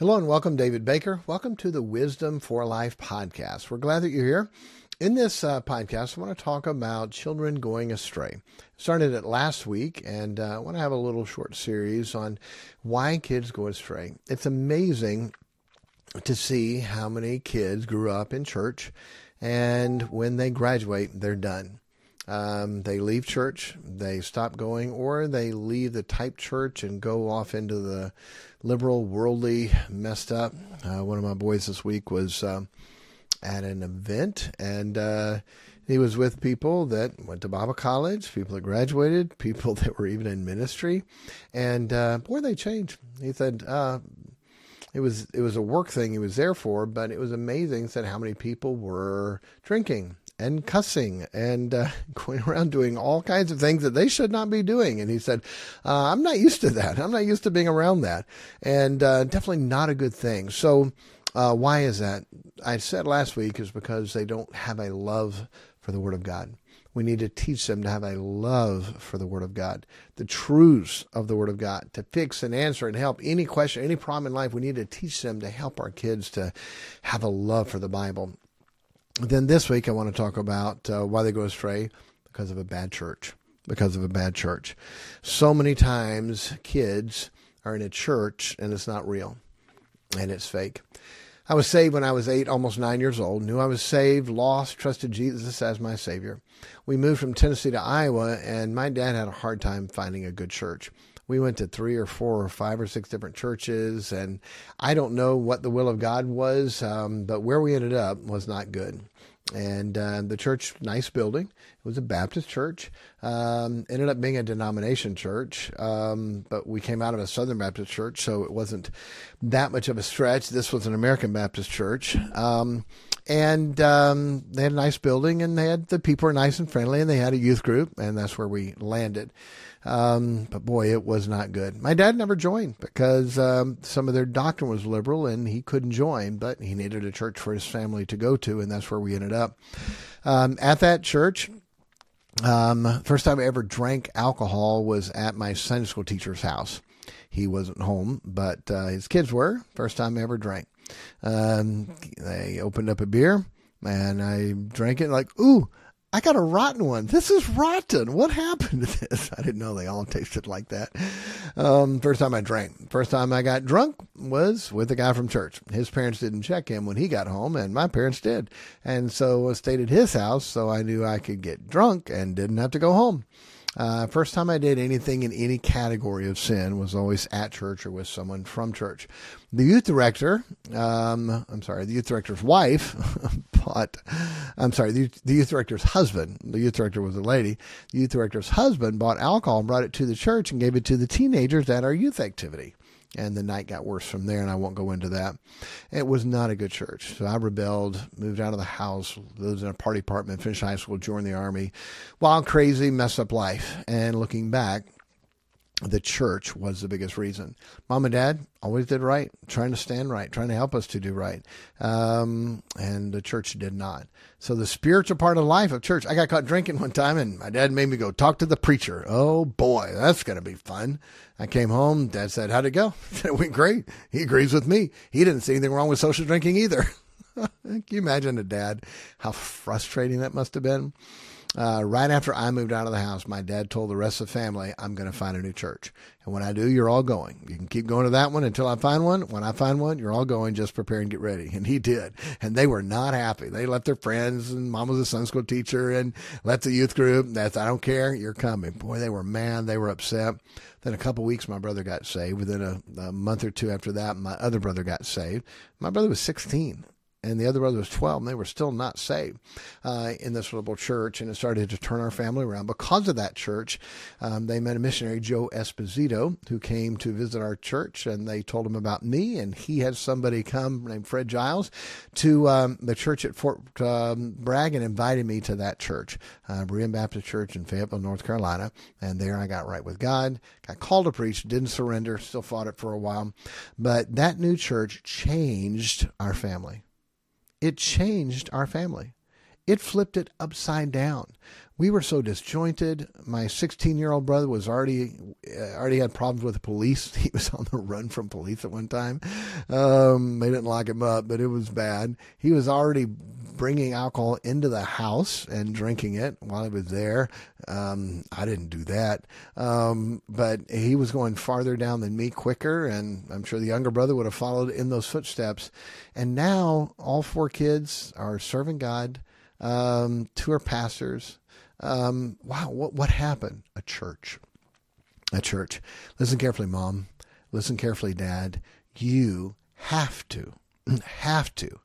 Hello and welcome, David Baker. Welcome to the Wisdom for Life podcast. We're glad that you're here. In this uh, podcast, I want to talk about children going astray. Started it last week, and uh, I want to have a little short series on why kids go astray. It's amazing to see how many kids grew up in church, and when they graduate, they're done. Um, they leave church, they stop going, or they leave the type church and go off into the liberal, worldly, messed up. Uh, one of my boys this week was uh, at an event, and uh, he was with people that went to Bible college, people that graduated, people that were even in ministry, and uh, boy, they changed. He said, uh, it was it was a work thing he was there for, but it was amazing. Said how many people were drinking and cussing and uh, going around doing all kinds of things that they should not be doing. And he said, uh, I'm not used to that. I'm not used to being around that. And uh, definitely not a good thing. So, uh, why is that? I said last week is because they don't have a love for the Word of God. We need to teach them to have a love for the Word of God, the truths of the Word of God, to fix and answer and help any question, any problem in life. We need to teach them to help our kids to have a love for the Bible. Then this week, I want to talk about uh, why they go astray because of a bad church. Because of a bad church. So many times, kids are in a church and it's not real and it's fake. I was saved when I was eight, almost nine years old. Knew I was saved, lost, trusted Jesus as my Savior. We moved from Tennessee to Iowa, and my dad had a hard time finding a good church we went to three or four or five or six different churches, and I don't know what the will of God was, um, but where we ended up was not good. And uh, the church, nice building. It was a Baptist church. Um, ended up being a denomination church, um, but we came out of a Southern Baptist church, so it wasn't that much of a stretch. This was an American Baptist church. And um, they had a nice building, and they had the people were nice and friendly, and they had a youth group, and that's where we landed. Um, but boy, it was not good. My dad never joined because um, some of their doctrine was liberal and he couldn't join, but he needed a church for his family to go to, and that's where we ended up. Um, at that church, um, first time I ever drank alcohol was at my Sunday school teacher's house. He wasn't home, but uh, his kids were. First time I ever drank. Um, they opened up a beer and I drank it like, ooh, I got a rotten one. This is rotten. What happened to this? I didn't know they all tasted like that. Um, first time I drank. First time I got drunk was with a guy from church. His parents didn't check him when he got home, and my parents did. And so I stayed at his house, so I knew I could get drunk and didn't have to go home. Uh, first time I did anything in any category of sin was always at church or with someone from church. The youth director, um, I'm sorry, the youth director's wife bought, I'm sorry, the, the youth director's husband, the youth director was a lady, the youth director's husband bought alcohol and brought it to the church and gave it to the teenagers at our youth activity and the night got worse from there, and I won't go into that. It was not a good church. So I rebelled, moved out of the house, lived in a party apartment, finished high school, joined the army. Wild, crazy, mess up life. And looking back, the church was the biggest reason. Mom and dad always did right, trying to stand right, trying to help us to do right. Um, and the church did not. So the spiritual part of life of church, I got caught drinking one time and my dad made me go talk to the preacher. Oh boy, that's going to be fun. I came home. Dad said, how'd it go? it went great. He agrees with me. He didn't see anything wrong with social drinking either. Can you imagine a dad? How frustrating that must have been. Uh, right after I moved out of the house, my dad told the rest of the family, I'm going to find a new church. And when I do, you're all going. You can keep going to that one until I find one. When I find one, you're all going. Just prepare and get ready. And he did. And they were not happy. They left their friends, and mom was a Sunday school teacher, and left the youth group. That's, I don't care. You're coming. Boy, they were mad. They were upset. Then a couple weeks, my brother got saved. Within a, a month or two after that, my other brother got saved. My brother was 16 and the other brother was 12, and they were still not saved uh, in this little church. And it started to turn our family around. Because of that church, um, they met a missionary, Joe Esposito, who came to visit our church, and they told him about me. And he had somebody come named Fred Giles to um, the church at Fort um, Bragg and invited me to that church, uh, Berean Baptist Church in Fayetteville, North Carolina. And there I got right with God, got called to preach, didn't surrender, still fought it for a while. But that new church changed our family it changed our family. It flipped it upside down. We were so disjointed. My 16 year old brother was already uh, already had problems with the police. He was on the run from police at one time. Um, they didn't lock him up, but it was bad. He was already bringing alcohol into the house and drinking it while he was there. Um, I didn't do that. Um, but he was going farther down than me quicker. And I'm sure the younger brother would have followed in those footsteps. And now all four kids are serving God, um, two are pastors. Um, wow, what, what happened? A church. A church. Listen carefully, mom. Listen carefully, dad. You have to, have to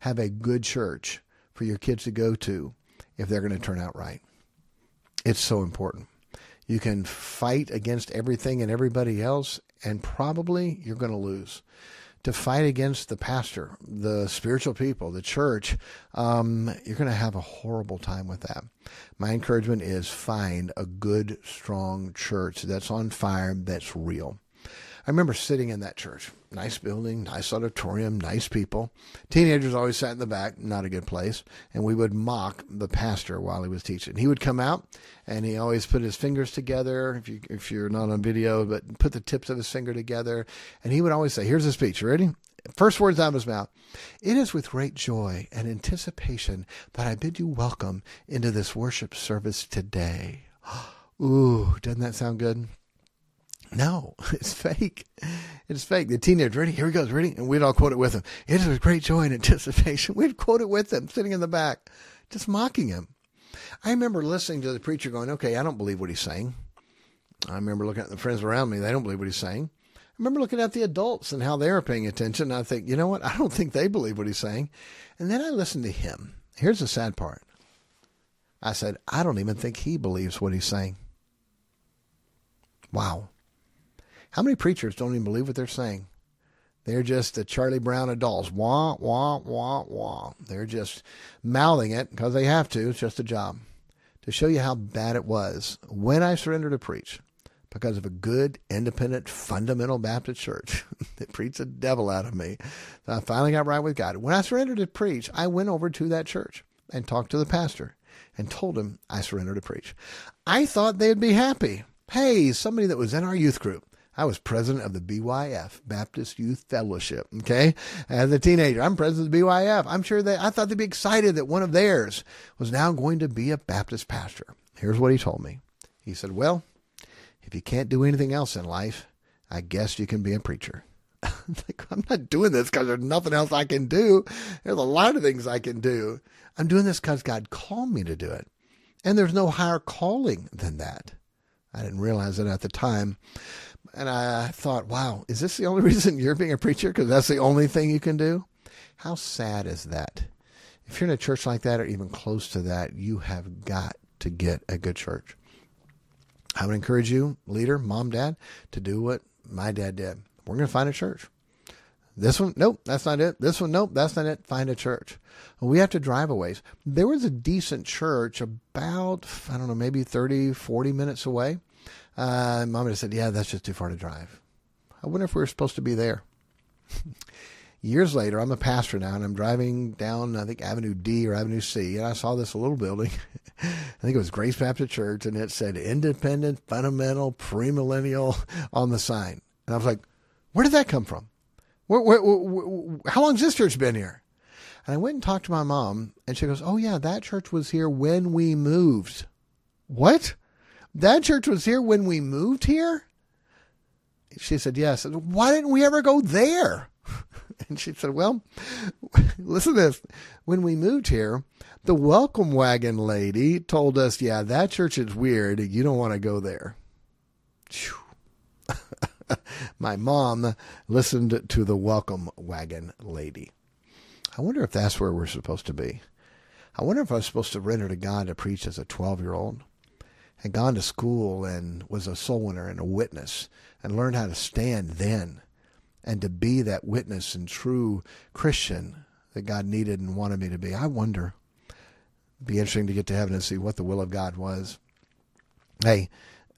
have a good church for your kids to go to if they're going to turn out right. It's so important. You can fight against everything and everybody else, and probably you're going to lose. To fight against the pastor, the spiritual people, the church, um, you're going to have a horrible time with that. My encouragement is find a good, strong church that's on fire, that's real. I remember sitting in that church. Nice building, nice auditorium, nice people. Teenagers always sat in the back, not a good place. And we would mock the pastor while he was teaching. He would come out and he always put his fingers together, if, you, if you're not on video, but put the tips of his finger together. And he would always say, Here's the speech. Ready? First words out of his mouth. It is with great joy and anticipation that I bid you welcome into this worship service today. Ooh, doesn't that sound good? No, it's fake. It's fake. The teenager, ready? Here he goes, ready? And we'd all quote it with him. It with great joy and anticipation. We'd quote it with him, sitting in the back, just mocking him. I remember listening to the preacher going, okay, I don't believe what he's saying. I remember looking at the friends around me, they don't believe what he's saying. I remember looking at the adults and how they were paying attention. I think, you know what? I don't think they believe what he's saying. And then I listened to him. Here's the sad part. I said, I don't even think he believes what he's saying. Wow. How many preachers don't even believe what they're saying? They're just the Charlie Brown adults. Wah, wah, wah, wah. They're just mouthing it because they have to. It's just a job. To show you how bad it was when I surrendered to preach because of a good, independent, fundamental Baptist church that preached the devil out of me. So I finally got right with God. When I surrendered to preach, I went over to that church and talked to the pastor and told him I surrendered to preach. I thought they'd be happy. Hey, somebody that was in our youth group I was president of the BYF, Baptist Youth Fellowship. Okay. As a teenager, I'm president of the BYF. I'm sure that I thought they'd be excited that one of theirs was now going to be a Baptist pastor. Here's what he told me. He said, Well, if you can't do anything else in life, I guess you can be a preacher. I'm not doing this because there's nothing else I can do. There's a lot of things I can do. I'm doing this because God called me to do it. And there's no higher calling than that. I didn't realize it at the time. And I thought, wow, is this the only reason you're being a preacher? Because that's the only thing you can do? How sad is that? If you're in a church like that or even close to that, you have got to get a good church. I would encourage you, leader, mom, dad, to do what my dad did. We're going to find a church. This one, nope, that's not it. This one, nope, that's not it. Find a church. We have to drive a ways. There was a decent church about, I don't know, maybe 30, 40 minutes away. Uh, Mom just said, "Yeah, that's just too far to drive." I wonder if we were supposed to be there. Years later, I'm a pastor now, and I'm driving down, I think Avenue D or Avenue C, and I saw this little building. I think it was Grace Baptist Church, and it said "Independent, Fundamental, Premillennial" on the sign. And I was like, "Where did that come from? Where, where, where, how this church been here?" And I went and talked to my mom, and she goes, "Oh yeah, that church was here when we moved." What? That church was here when we moved here? She said, Yes. Why didn't we ever go there? And she said, Well, listen to this. When we moved here, the welcome wagon lady told us, Yeah, that church is weird. You don't want to go there. My mom listened to the welcome wagon lady. I wonder if that's where we're supposed to be. I wonder if I was supposed to render to God to preach as a 12 year old had gone to school and was a soul winner and a witness and learned how to stand then and to be that witness and true Christian that God needed and wanted me to be. I wonder. It'd be interesting to get to heaven and see what the will of God was. Hey,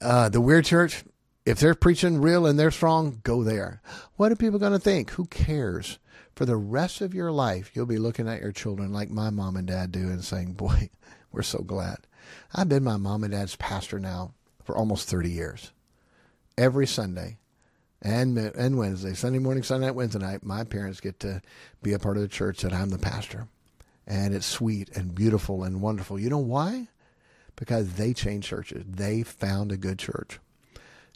uh, the weird church, if they're preaching real and they're strong, go there. What are people going to think? Who cares? For the rest of your life, you'll be looking at your children like my mom and dad do and saying, Boy, we're so glad. I've been my mom and dad's pastor now for almost 30 years. Every Sunday and, and Wednesday, Sunday morning, Sunday night, Wednesday night, my parents get to be a part of the church that I'm the pastor. And it's sweet and beautiful and wonderful. You know why? Because they changed churches. They found a good church.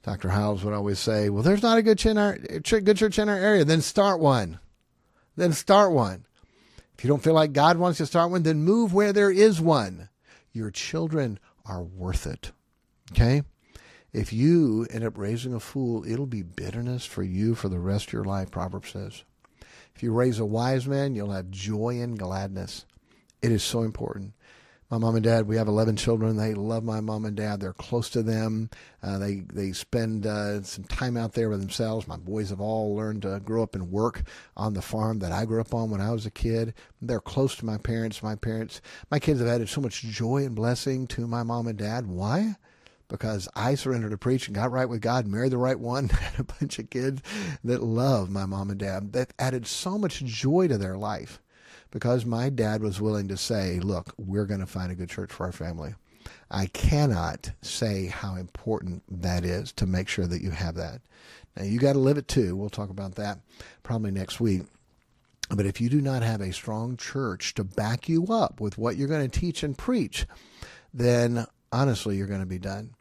Dr. Howells would always say, Well, there's not a good church in our, good church in our area. Then start one. Then start one. If you don't feel like God wants you to start one, then move where there is one. Your children are worth it. Okay? If you end up raising a fool, it'll be bitterness for you for the rest of your life, Proverbs says. If you raise a wise man, you'll have joy and gladness. It is so important my mom and dad. We have 11 children. They love my mom and dad. They're close to them. Uh, they they spend uh, some time out there with themselves. My boys have all learned to grow up and work on the farm that I grew up on when I was a kid. They're close to my parents. My parents, my kids have added so much joy and blessing to my mom and dad. Why? Because I surrendered to preach and got right with God, married the right one, had a bunch of kids that love my mom and dad. That added so much joy to their life because my dad was willing to say, look, we're going to find a good church for our family. I cannot say how important that is to make sure that you have that. Now, you got to live it too. We'll talk about that probably next week. But if you do not have a strong church to back you up with what you're going to teach and preach, then honestly, you're going to be done.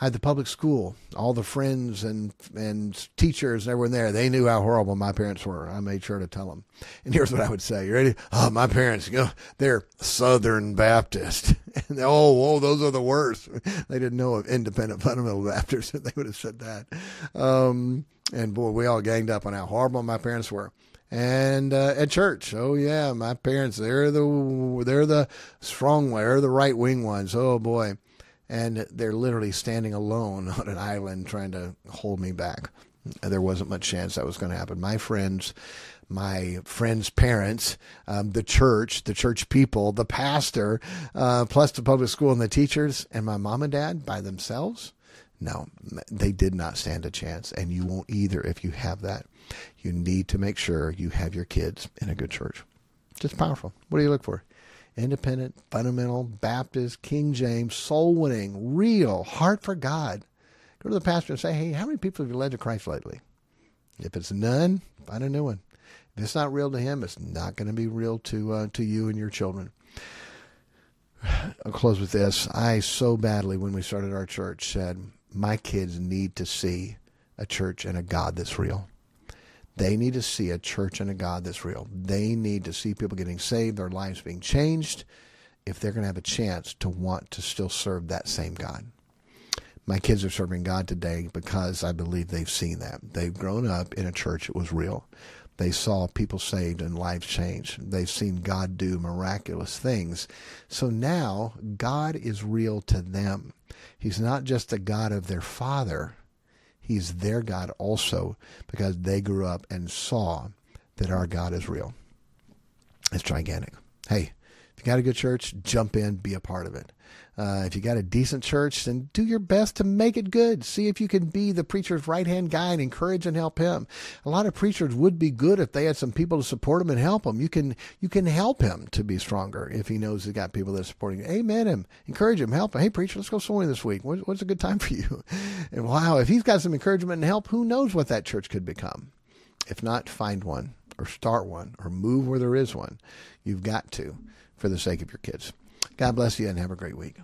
I had the public school, all the friends and and teachers and everyone there. They knew how horrible my parents were. I made sure to tell them. And here's what I would say: You ready? Oh, my parents, you know, they're Southern Baptist. And they, oh, oh, those are the worst. They didn't know of independent fundamental Baptists. They would have said that. Um, and boy, we all ganged up on how horrible my parents were and uh, at church. Oh yeah, my parents they're the they're the strong they're the right wing ones. Oh boy, and they're literally standing alone on an island trying to hold me back. There wasn't much chance that was going to happen. My friends, my friends' parents, um, the church, the church people, the pastor, uh, plus the public school and the teachers, and my mom and dad by themselves. No, they did not stand a chance, and you won't either if you have that. You need to make sure you have your kids in a good church. Just powerful. What do you look for? Independent, fundamental, Baptist, King James, soul winning, real, heart for God. Go to the pastor and say, hey, how many people have you led to Christ lately? If it's none, find a new one. If it's not real to him, it's not going to be real to uh, to you and your children. I'll close with this. I so badly, when we started our church, said, my kids need to see a church and a God that's real. They need to see a church and a God that's real. They need to see people getting saved, their lives being changed, if they're going to have a chance to want to still serve that same God. My kids are serving God today because I believe they've seen that. They've grown up in a church that was real. They saw people saved and lives changed. They've seen God do miraculous things. So now God is real to them. He's not just a God of their father, He's their God also because they grew up and saw that our God is real. It's gigantic. Hey, you got a good church, jump in, be a part of it. Uh, if you got a decent church, then do your best to make it good. See if you can be the preacher's right hand guy and encourage and help him. A lot of preachers would be good if they had some people to support him and help him. You can you can help him to be stronger if he knows he's got people that are supporting him. Amen him, encourage him, help him. Hey preacher, let's go swimming this week. What's a good time for you? And wow, if he's got some encouragement and help, who knows what that church could become? If not, find one or start one or move where there is one. You've got to for the sake of your kids. God bless you and have a great week.